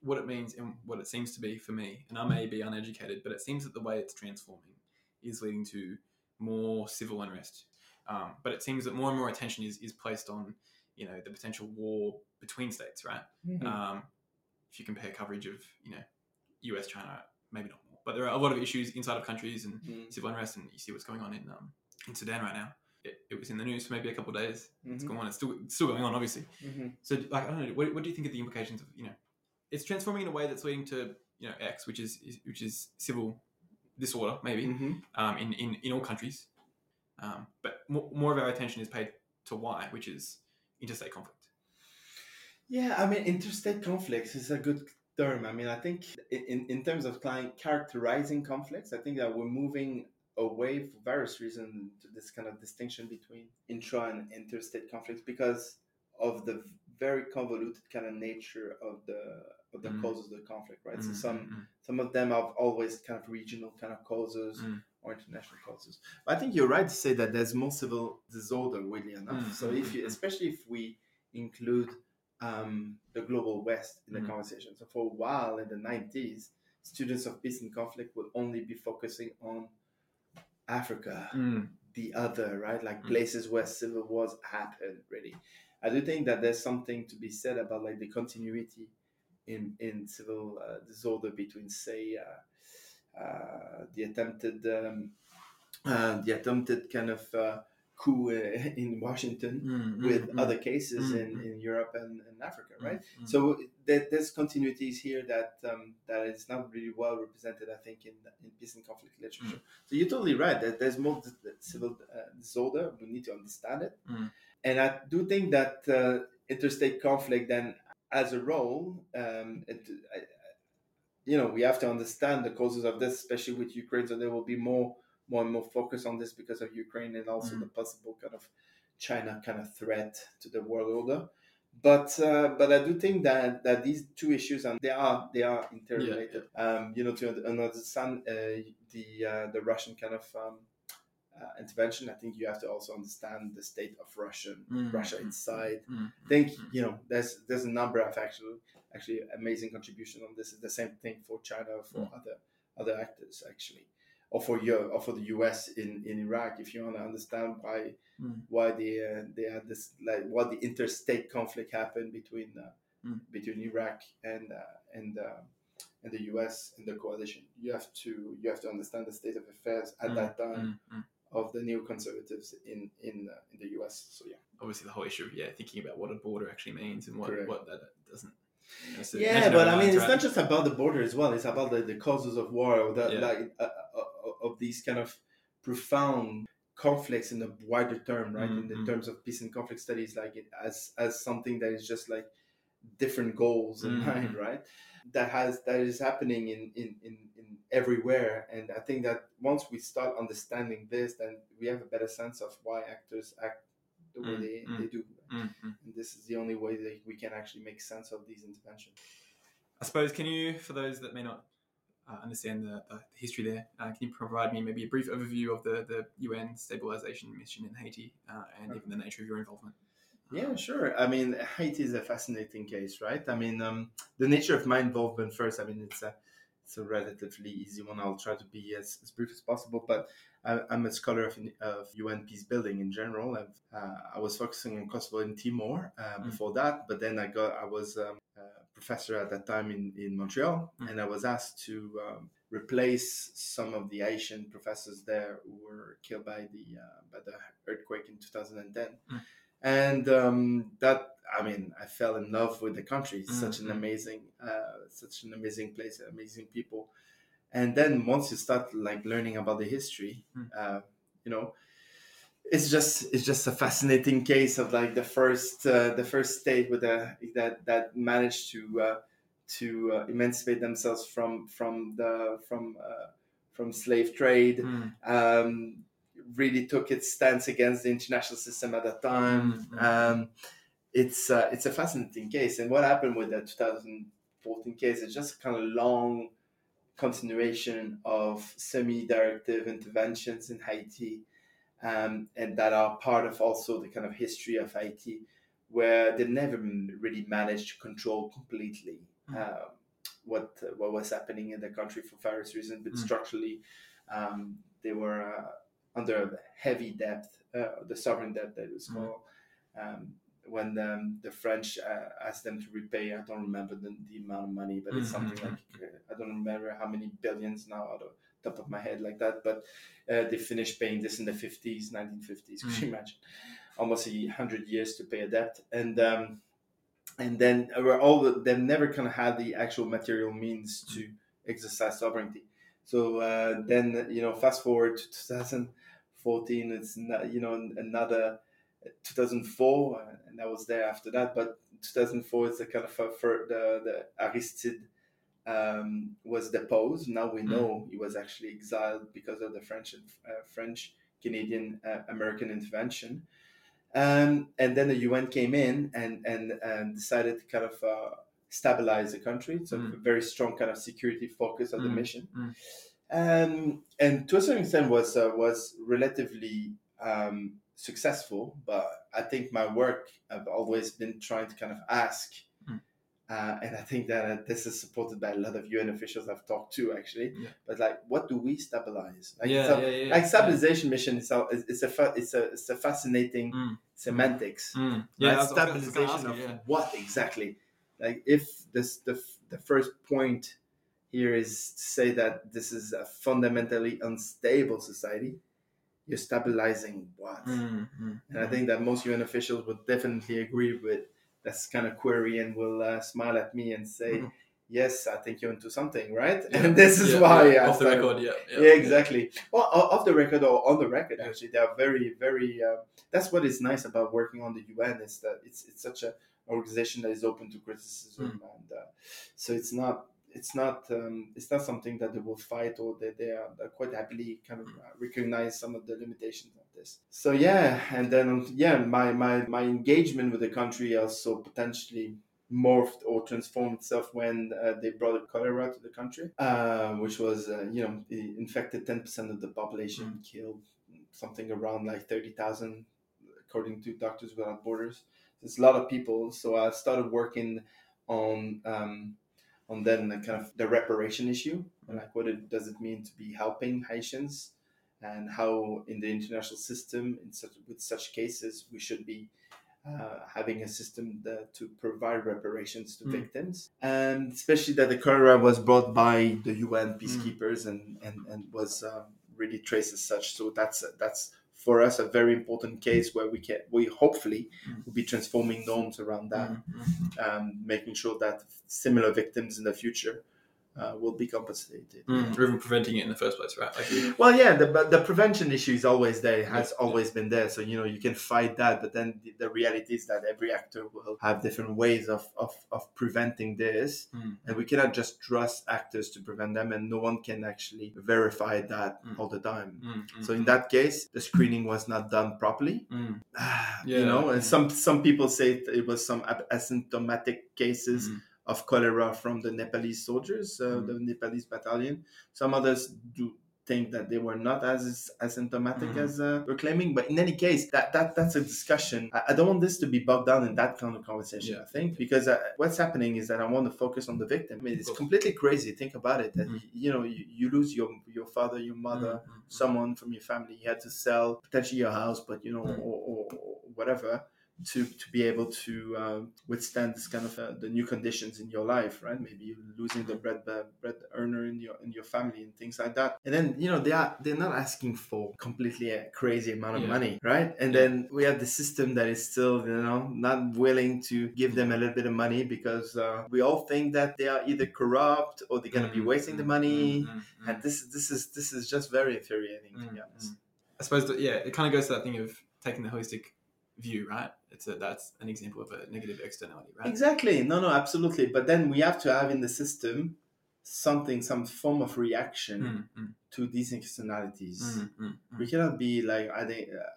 what it means and what it seems to be for me, and I may be uneducated, but it seems that the way it's transforming is leading to more civil unrest. Um, but it seems that more and more attention is, is placed on, you know, the potential war between states, right? Mhm. Um, if you compare coverage of, you know, US, China, maybe not but there are a lot of issues inside of countries and Mm. civil unrest, and you see what's going on in um, in Sudan right now. it, it was in the news for maybe a couple of days. It's Mhm. going on. It's still it's still going on, obviously. Mhm. So, like, I don't know. What, what do you think of the implications of you know, it's transforming in a way that's leading to you know X, which is, is which is civil disorder, maybe Mhm. um, in, in in all countries. Um, but more, more of our attention is paid to Y, which is interstate conflict. Yeah, I mean, interstate conflicts is a good term. I mean, I think in, in terms of client characterizing conflicts, I think that we're moving away for various reasons to this kind of distinction between intra and interstate conflicts because of the very convoluted kind of nature of the of the Mm. causes of the conflict, right? So Mm, some mm, mm. some of them are always kind of regional kind of causes Mm. or international causes. But I think you're right to say that there's more civil disorder, weirdly enough. Mm, So if you, especially if we include um, the global West in the Mm. conversation. So for a while in the 90s, students of peace and conflict would only be focusing on Africa, Mm. the other, right? Like Mm. places where civil wars happen, really. I do think that there's something to be said about like the continuity in in civil uh, disorder between, say, uh, uh, the attempted um, uh, the attempted kind of uh, coup uh, in Washington Mm, mm, with mm. other cases Mm, in, mm. in Europe and, and Africa, right? mm. So there, there's continuities here that um, that is not really well represented, I think, in in peace and conflict literature. So you're totally right that there's more civil uh, disorder. We need to understand it, and I do think that uh, interstate conflict then, as a role, um, it, I, you know, we have to understand the causes of this, especially with Ukraine. So there will be more, more and more focus on this because of Ukraine and also Mhm. the possible kind of China kind of threat to the world order. But uh, but I do think that, that these two issues and they are they are interrelated. Um, you know, to understand uh, the uh, the Russian kind of um, uh, intervention, I think you have to also understand the state of Russian Mm, Russia mm, inside. mm, I think you know there's there's a number of actually actually amazing contribution on this. It's the same thing for China for Mm. other other actors actually, or for Europe or for the U.S. in, in Iraq. If you want to understand why Mm. why they uh, they had this like what the interstate conflict happened between uh, Mm. between Iraq and uh, and uh, and the U.S. and the coalition. You have to you have to understand the state of affairs at Mm, that time mm, mm. of the neoconservatives in in uh, in the U.S. So yeah. Obviously, the whole issue of yeah, thinking about what a border actually means and what Correct. what that doesn't. Yeah, but I mean, it's right? not just about the border as well. It's about the, the causes of war, the, Yeah. like uh, of these kind of profound conflicts in the wider term, right? In the Mhm. terms of peace and conflict studies, like it, as as something that is just like different goals in Mhm. mind, right? That has that is happening in, in in in everywhere, and I think that once we start understanding this, then we have a better sense of why actors act the way Mm, they, mm, they do. Mm, mm. And this is the only way that we can actually make sense of these interventions. I suppose, can you, for those that may not uh, understand the, the history there, uh, can you provide me maybe a brief overview of the, the UN stabilization mission in Haiti uh, and even the nature of your involvement? Yeah, sure. I mean, Haiti is a fascinating case, right? I mean, um, the nature of my involvement first. I mean, it's a it's a relatively easy one. I'll try to be as, as brief as possible. But I, I'm a scholar of, of UN peace building in general. I've, uh, I was focusing on Kosovo and Timor uh, Mm. before that, but then I got I was um, a professor at that time in in Montreal, Mm. and I was asked to um, replace some of the Asian professors there who were killed by the uh, by the earthquake in 2010 Mm. and um, that I mean, I fell in love with the country. It's such an Mhm. amazing, uh, such an amazing place, amazing people. And then once you start like learning about the history, Mm. uh, you know, it's just it's just a fascinating case of like the first uh, the first state with a that that managed to uh, to uh, emancipate themselves from from the from uh, from slave trade. Mm, um, really took its stance against the international system at that time. Mm, mm, Um, it's uh, it's a fascinating case, and what happened with the 2014 case is just kind of long continuation of semi-directive interventions in Haiti, um, and that are part of also the kind of history of Haiti, where they never really managed to control completely. Mm. Um, what what was happening in the country for various reasons, but Mm. structurally, um, they were uh, under heavy debt, uh, the sovereign debt that was Mm. called. Um, when um, the French uh, asked them to repay. I don't remember the, the amount of money, but it's something Mhm. like uh, I don't remember how many billions now out of the top of my head like that. But uh, they finished paying this in the fifties, nineteen fifties. Could you imagine? Almost a hundred years to pay a debt, and um, and then uh, we're all they've never kind of had the actual material means to exercise sovereignty. So uh, then you know, fast forward to 2014, it's not, you know another 2004, uh, and I was there after that. But 2004 is the kind of for the the Aristide um, was deposed. Now we know he was actually exiled because of the French and uh, French Canadian uh, American intervention. Um, and then the UN came in and and, and decided to kind of uh, stabilize the country. It's a very strong kind of security focus of the Mm, mission. mm. Um, and to a certain extent was uh, was relatively um, successful. But I think my work I've always been trying to kind of ask, Mm. Uh, and I think that uh, this is supported by a lot of UN officials I've talked to actually. Yeah. But like, what do we stabilize? Like, Yeah, so- yeah, like stabilization mission is a, it's a fa- it's a it's a fascinating Mm. semantics. Mm. Yeah, right? I was- I was gonna- I was gonna stabilization you, of what exactly? Like if this the the first point here is to say that this is a fundamentally unstable society, you're stabilizing what? Mm, mm, And I think that most UN officials would definitely agree with this kind of query and will uh, smile at me and say, Mhm. "Yes, I think you're into something, right?" Yeah. And this is Yeah, why yeah, off the started- record, yeah, yeah, exactly. Well, off the record or on the record, actually, they are very, very. Uh, that's what is nice about working on the UN is that it's it's such a organization that is open to criticism, Hmm. and uh, so it's not it's not um, it's not something that they will fight or they they are they're quite happily kind of uh, recognize some of the limitations of this. So yeah, and then um, yeah, my my my engagement with the country also potentially morphed or transformed itself when uh, they brought cholera to the country, uh, which was uh, you know infected ten percent of the population, killed something around like thirty thousand, according to Doctors Without Borders. It's a lot of people. So I started working on um, on then the kind of the reparation issue, like what it, does it mean to be helping Haitians, and how in the international system, in such with such cases, we should be uh, having a system that, to provide reparations to Mm. victims, and especially that the cholera was brought by the UN peacekeepers and and and was um, really traced as such. So that's that's for us a very important case where we can we hopefully will be transforming norms around that, um, making sure that similar victims in the future uh, will be compensated. Mm, or even preventing it in the first place, right? Like, Well, yeah, the, but the prevention issue is always there. It has always been there. So, you know, you can fight that. But then the, the reality is that every actor will have different ways of, of, of preventing this. Mm. And we cannot just trust actors to prevent them. And no one can actually verify that all the time. Mm, mm, So, in that case, the screening was not done properly. Mm. you know, and some, some people say it was some asymptomatic cases Mm. Of cholera from the Nepalese soldiers, uh, Mm. the Nepalese battalion. Some others do think that they were not as asymptomatic Mhm. as uh, we're claiming. But in any case, that, that that's a discussion. I, I don't want this to be bogged down in that kind of conversation. Yeah. I think because uh, what's happening is that I want to focus on the victim. I mean, it's completely crazy. Think about it. That Mhm. you know you, you lose your your father, your mother, Mm, someone from your family. You had to sell potentially your house, but you know, Mm. or, or, or whatever. To, to be able to um, withstand this kind of uh, the new conditions in your life, right? Maybe you're losing the bread uh, bread earner in your in your family and things like that. And then you know they are they're not asking for completely a crazy amount of Yeah. money, right? And then we have the system that is still you know not willing to give them a little bit of money because uh, we all think that they are either corrupt or they're gonna be Mm, wasting the money. mm, And this this is this is just very infuriating to be honest. I suppose that yeah, it kind of goes to that thing of taking the holistic view, right? It's a, that's an example of a negative externality, right? Exactly. No, no, absolutely. But then we have to have in the system something, some form of reaction Mm, mm, to these externalities. mm, mm, mm. We cannot be like I think uh,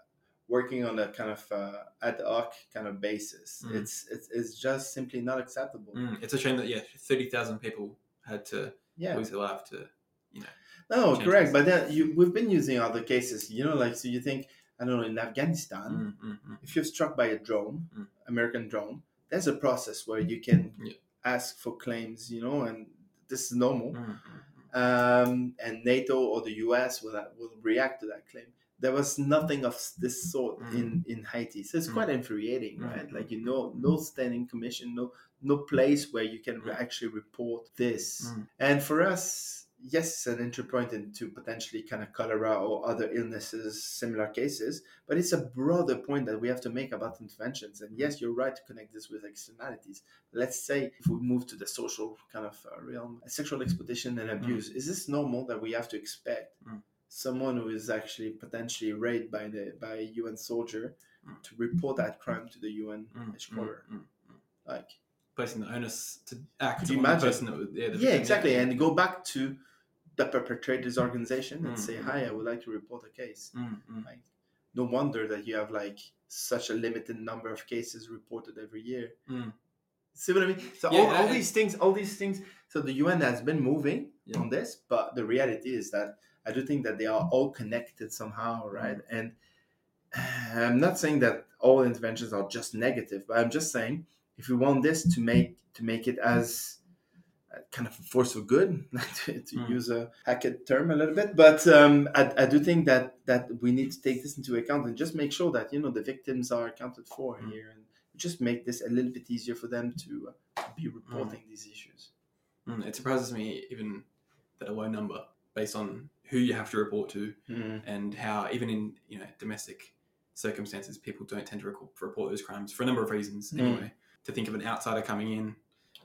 working on a kind of uh, ad hoc kind of basis. Mm. It's, it's it's just simply not acceptable. Mm, It's a shame that yeah, thirty thousand people had to Yeah. lose their life to you know. No, correct. this. But then you we've been using other cases. You know, like so you think I don't know in Afghanistan. Mm, mm, mm. if you're struck by a drone, Mm. American drone, there's a process where you can Yeah. ask for claims, you know, and this is normal. Mm, mm, mm. Um, and NATO or the US will will react to that claim. there was nothing of this sort in in Haiti. So it's quite infuriating, right? Like you know, no standing commission, no no place where you can actually report this. And for us, yes, it's an entry point into potentially kind of cholera or other illnesses, similar cases, but it's a broader point that we have to make about interventions. And yes, you're right to connect this with externalities. Let's say if we move to the social kind of uh, realm, sexual exploitation and abuse, is this normal that we have to expect Mm. someone who is actually potentially raped by the by a UN soldier Mm. to report that crime to the UN Mm, mm, mm. Like, placing the onus to act Do you on the person that was yeah, exactly, and go back to the perpetrator's organization and Mm, say, mm, "Hi, I would like to report a case." Mm, mm. Like, no wonder that you have like such a limited number of cases reported every year. Mm. See what I mean? So Yeah, all, all I- these things, all these things. So the UN has been moving Yeah. on this, but the reality is that I do think that they are all connected somehow, right? And I'm not saying that all interventions are just negative, but I'm just saying if we want this to make to make it as kind of a force for good, to, to Mm. use a hacked term a little bit, but um, I, I do think that that we need to take this into account and just make sure that you know the victims are accounted for Mm. here, and just make this a little bit easier for them to uh, be reporting these issues. Mm, it surprises me even that a low number based on who you have to report to Mm. and how even in you know domestic circumstances people don't tend to report those crimes for a number of reasons Mm. anyway to think of an outsider coming in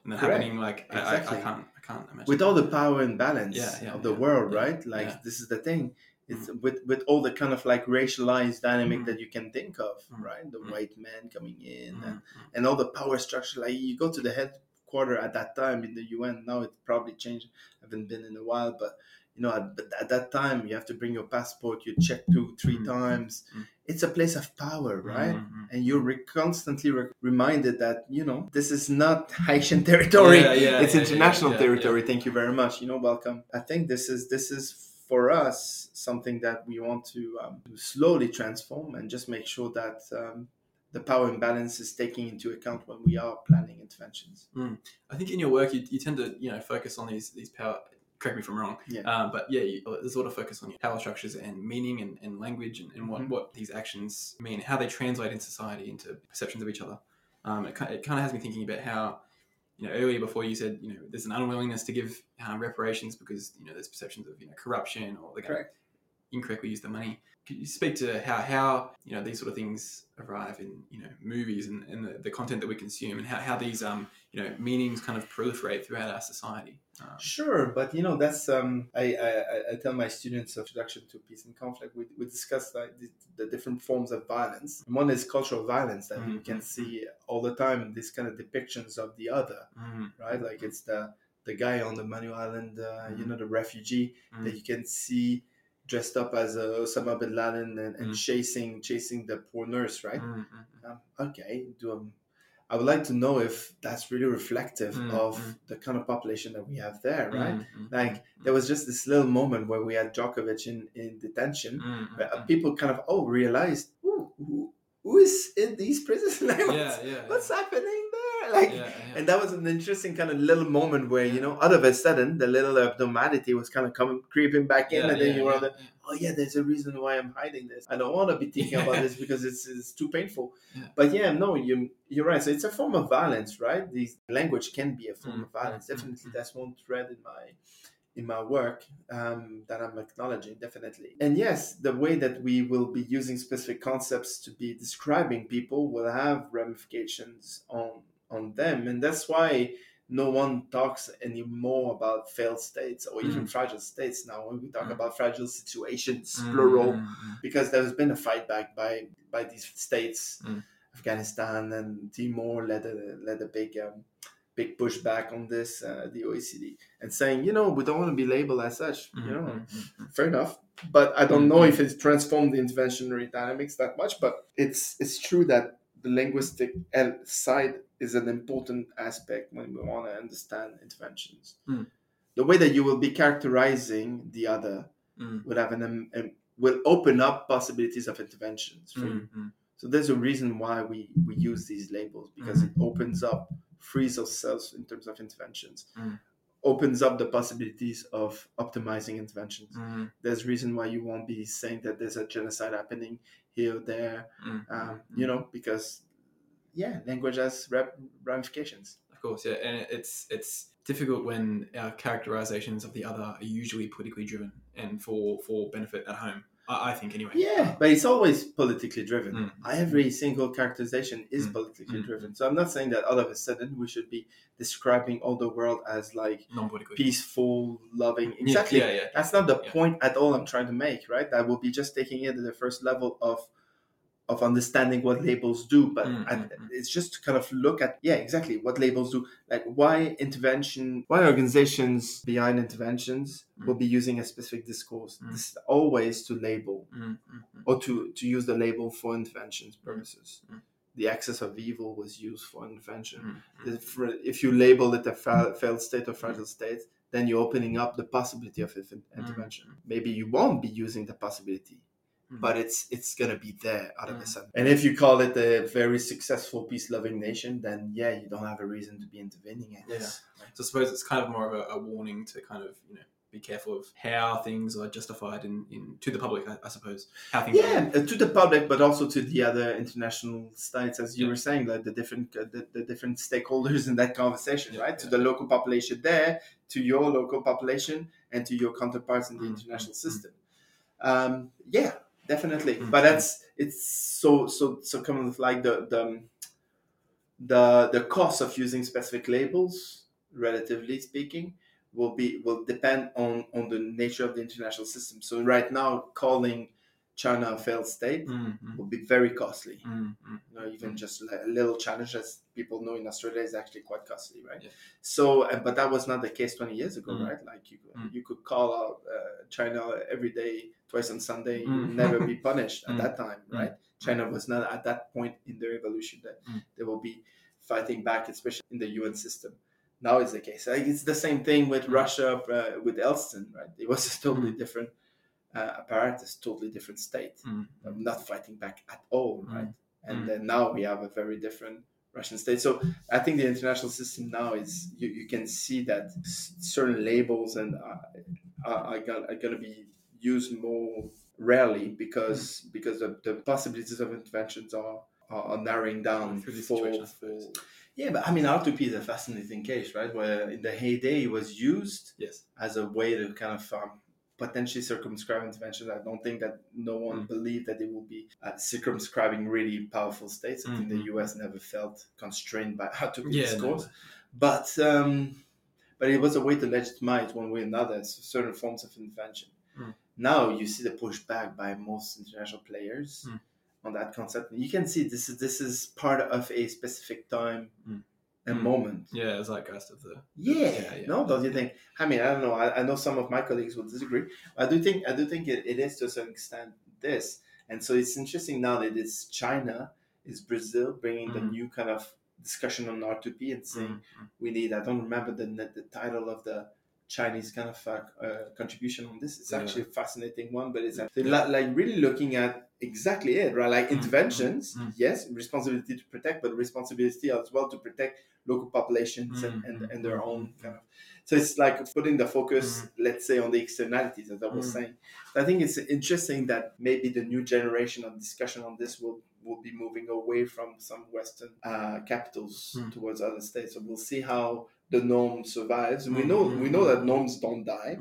and Correct. happening like Exactly. I, I can't i can't imagine with all the power and balance Yeah, yeah, of the yeah, world, right? Like this is the thing. It's with with all the kind of like racialized dynamic Mm. that you can think of, Mm. right? The Mm. white man coming in Mm, and, mm. and all the power structure. Like you go to the headquarter at that time in the UN. Now it probably changed. I haven't been in a while, but you know, at, at that time you have to bring your passport. You check two, three Mm. times. Mm. It's a place of power, right? Mm, mm. And you're re- constantly re- reminded that you know this is not Haitian territory; Yeah, yeah, it's yeah, international territory. Thank you very much. You know, welcome. I think this is this is for us something that we want to, um, slowly transform and just make sure that um, the power imbalance is taken into account when we are planning interventions. I think in your work you, you tend to you know focus on these these power. Correct me if I'm wrong. Yeah. Um, but yeah, you, there's a lot of focus on your power structures and meaning and, and language and, and what, Mhm. what these actions mean, how they translate in society into perceptions of each other. Um, it, it kind of has me thinking about how, you know, earlier before you said, you know, there's an unwillingness to give um, reparations because, you know, there's perceptions of, you know, corruption or to Correct. incorrectly use the money. Could you speak to how, how you know, these sort of things arrive in, you know, movies and, and the, the content that we consume and how, how these, um, you know, meanings kind of proliferate throughout our society? Um, Sure, but you know that's um, I, I I- tell my students of introduction to peace and conflict. We, we discuss like the, the different forms of violence. One is cultural violence that you can see all the time. In these kind of depictions of the other, mm, right? Like it's the the guy on the Manus Island, uh, you Mhm. know, the refugee that mm, you can see dressed up as uh, Osama bin Laden and, and Mm. chasing chasing the poor nurse, right? mm, mm, Um, okay, do um, I would like to know if that's really reflective Mm, of mm. the kind of population that we have there, right? mm, mm, Like mm, there was just this little moment where we had Djokovic in, in detention, mm, mm, where uh, people kind of oh realized who, who, is in these prisons? like, what's, yeah, yeah, what's happening there? Like, yeah, yeah. and that was an interesting kind of little moment where you know, all of a sudden, the little abnormality was kind of coming creeping back in, Yeah, and then yeah, you were yeah, like, oh yeah, there's a reason why I'm hiding this. I don't want to be thinking about this because it's it's too painful. Yeah. But yeah, no, you you're right. So it's a form of violence, right? These language can be a form Mm, of violence. mm, mm, Definitely, mm. that's one thread in my in my work um, that I'm acknowledging definitely. And yes, the way that we will be using specific concepts to be describing people will have ramifications on on them, and that's why no one talks anymore about failed states or even Mm. fragile states now when we talk Mm. about fragile situations Mm, plural mm, mm. because there's been a fight back by by these states afghanistan and timor led a led a big um, big pushback on this uh, the oecd and saying you know we don't want to be labeled as such you know fair enough but i don't know if it's transformed the interventionary dynamics that much but it's it's true that the linguistic side is an important aspect when we want to understand interventions Mm. the way that you will be characterizing the other Mm, will have an um, um, will open up possibilities of interventions for you. mm, mm. So there's a reason why we we use these labels because Mm-hmm. it opens up, frees ourselves in terms of interventions. Mm. opens up the possibilities of optimizing interventions. Mm. There's reason why you won't be saying that there's a genocide happening here or there, Mm. um, you know, because yeah, language has ramifications. Of course, yeah, and it's it's difficult when our characterizations of the other are usually politically driven and for for benefit at home. I, I think anyway. Yeah, but it's always politically driven. Mm. Every single characterization is Mm. politically Mm. driven. So I'm not saying that all of a sudden we should be describing all the world as like non-politically peaceful, loving. Yeah, Exactly. yeah, yeah. That's not the Yeah. point at all I'm trying to make, right? That will be just taking it to the first level of of understanding what labels do, but Mm, at- mm, mm. it's just to kind of look at yeah, exactly what labels do. Like why intervention, why organizations behind interventions Mm. will be using a specific discourse. Mm. This is always to label Mm, or to, to use the label for interventions purposes. The excess of evil was used for intervention. If, if you label it a fa- failed state or fragile state, then you're opening up the possibility of intervention. Maybe you won't be using the possibility. But it's it's gonna be there out of a Mm. sudden. And if you call it a very successful, peace-loving nation, then yeah, you don't have a reason to be intervening. I guess. So I suppose it's kind of more of a, a warning to kind of you know be careful of how things are justified in, in to the public. I, I suppose how things Yeah, are. uh, to the public, but also to the other international states, as you Yeah. were saying, like the different uh, the, the different stakeholders in that conversation, Yeah, right? To the local population there, to your local population, and to your counterparts in the Mm, international mm, system. Um, yeah, definitely. Mm, But that's it's so so so kind with like the the the the cost of using specific labels, relatively speaking, will be will depend on on the nature of the international system. So right now, calling China failed state Mm, mm, will be very costly. mm, mm. You know, even just like a little challenge, as people know in Australia, is actually quite costly, right? Yeah. So, but that was not the case 20 years ago, Mm. right? Like you, you could call out uh, China every day, twice on Sunday, you would never be punished at that time, right? China was not at that point in their evolution that they will be fighting back, especially in the UN system. Now is the case. It's the same thing with. Russia, uh, with Yeltsin, right? It was a totally different uh, apparatus, totally different state Mm. not fighting back at all, Mm. right? And Mm. then now we have a very different Russian state. So I think the international system now is you, you can see that s- certain labels and uh, are, are, going to be used more rarely because Mm. because the, the possibilities of interventions are are, narrowing down for, for yeah, but I mean, R2P is a fascinating case, right? Where in the heyday it was used Yes. as a way to kind of um, potentially circumscribe interventions. I don't think that no one Mm. believed that it will be uh, circumscribing really powerful states. I think the Mhm. US never felt constrained by how to Yeah, discourse. no. But um, but it was a way to legitimize one way or another certain forms of intervention. Mm. Now you see the pushback by most international players Mm. on that concept. You can see this is this is part of a specific time Mm. And Mm. moment. Yeah, it's like ghost of the. Yeah, Yeah, yeah. no, don't you think? I mean, I don't know. I, I know some of my colleagues will disagree. I do think I do think it, it is to a certain extent this, and so it's interesting now that it's China, is Brazil bringing the Mhm. new kind of discussion on R2P and saying Mm, mm. we need. I don't remember the the title of the Chinese kind of uh, uh, contribution on this. It's Yeah. actually a fascinating one, but it's Yeah. li- like really looking at exactly it, right? Like Mm, interventions, mm, mm. yes, responsibility to protect, but responsibility as well to protect local populations and, Mm, and, mm, and their own kind of. So it's like putting the focus, Mm. let's say, on the externalities, as I was Mm. saying. I think it's interesting that maybe the new generation of discussion on this will will be moving away from some Western uh, capitals Mm. towards other states. So we'll see how the norm survives. And we know mm, we know that norms don't die;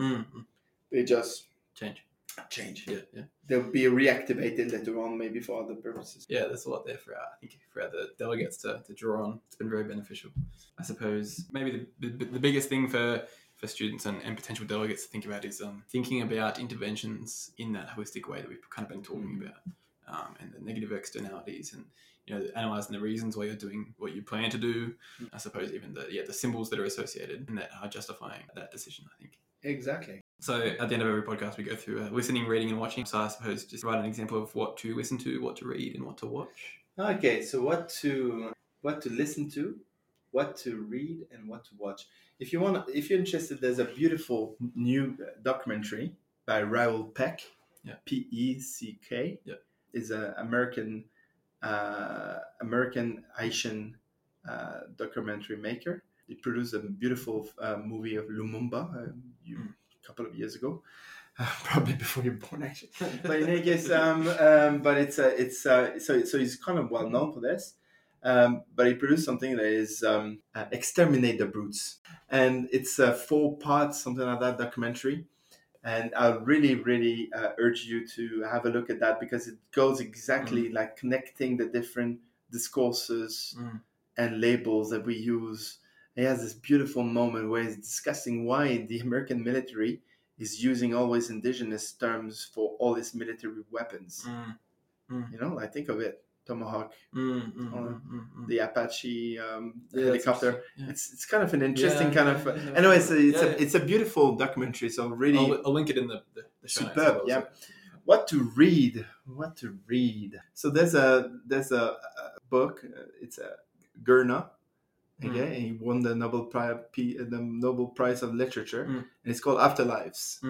they just Change. Change. Yeah, yeah. They'll be reactivated later on, maybe for other purposes. Yeah, there's a lot there for our, I think for the delegates to, to draw on. It's been very beneficial. I suppose maybe the, the, the biggest thing for, for students and, and potential delegates to think about is um, thinking about interventions in that holistic way that we've kind of been talking Mm. about um, and the negative externalities and you know analyzing the reasons why you're doing what you plan to do. Mm. I suppose even the yeah the symbols that are associated and that are justifying that decision. I think. Exactly. So at the end of every podcast, we go through uh, listening, reading, and watching. So I suppose just write an example of what to listen to, what to read, and what to watch. Okay, so what to what to listen to, what to read, and what to watch. If you want, if you're interested, there's a beautiful new documentary by Raoul Peck. Yeah. P E C K. Yeah. Is an American uh, American Haitian uh, documentary maker. he produced a beautiful uh, movie of Lumumba uh, you, a couple of years ago. probably before you're born, actually. but in any case, um, um, but it's uh, it's uh, so so he's kind of well known for this. Um, but he produced something that is um, uh, exterminate the brutes, and it's a four parts, something like that, documentary. And I really, really uh, urge you to have a look at that because it goes exactly mm. like connecting the different discourses mm. and labels that we use. He has this beautiful moment where he's discussing why the American military is using always indigenous terms for all its military weapons. Mm. You know, I think of it. Tomahawk, mm, mm, mm, the Apache um, yeah, helicopter. Yeah. It's it's kind of an interesting yeah, kind of. Uh, anyway, it's a it's, a it's a beautiful documentary. So really, I'll, I'll link it in the, the, the superb. yeah. What to read? What to read? So there's a there's a, a book. Uh, it's a Gurnah. Okay, and he won the Nobel Prize the Nobel Prize of Literature, and it's called Afterlives.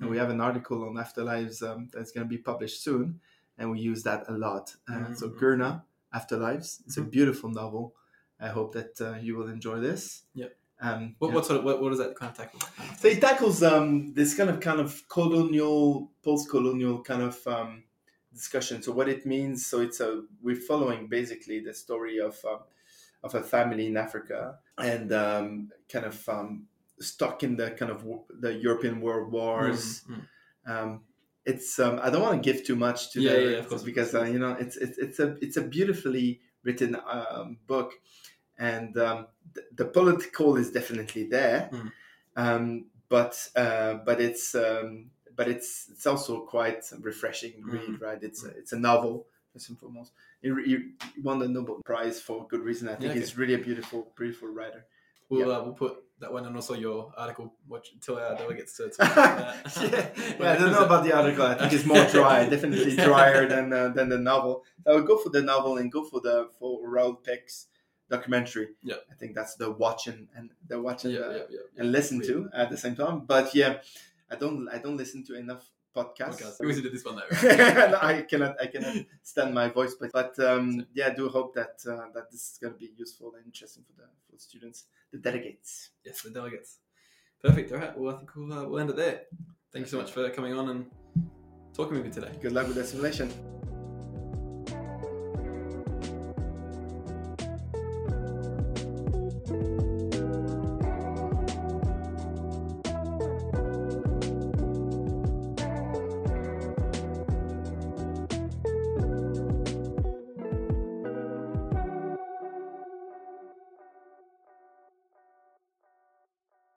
And we have an article on Afterlives um, that's going to be published soon and we use that a lot. Uh, mm-hmm. So Gurnah, Afterlives, it's mm-hmm. a beautiful novel. I hope that uh, you will enjoy this. Yeah. Um, what, what sort of what, what does that kind of tackle? So it tackles um, this kind of kind of colonial, post-colonial kind of um, discussion. So what it means. So it's a we're following basically the story of uh, of a family in Africa and um, kind of um, stuck in the kind of the European World Wars. Mm-hmm it's um, I don't want to give too much to yeah, the yeah, because uh, you know it's it's it's a it's a beautifully written um, book, and um, the, the, political is definitely there, mm. um, but uh, but it's um, but it's it's also quite refreshing to read, mm. right? It's a, it's a novel first and foremost. You, you won the Nobel Prize for good reason. I think yeah, okay. he's really a beautiful beautiful writer. We'll uh, we'll put that one and also your article watch until our delegates to, to yeah. yeah, I don't know about the article. I think it's more dry, definitely drier than uh, than the novel. I would go for the novel and go for the for Raoul Peck's documentary. Yeah, I think that's the watching and the watching yeah, uh, yeah, yeah, and listen to at the same time. But yeah, I don't I don't listen to enough podcasts. Podcast. We did this one though. I cannot I cannot stand my voice, but but um, yeah, I do hope that uh, that this is going to be useful and interesting for the for the students the delegates. Yes, the delegates. Perfect. All right. Well, I think we'll, uh, we'll end it there. Thank you so much for coming on and talking with me today. Good luck with the simulation.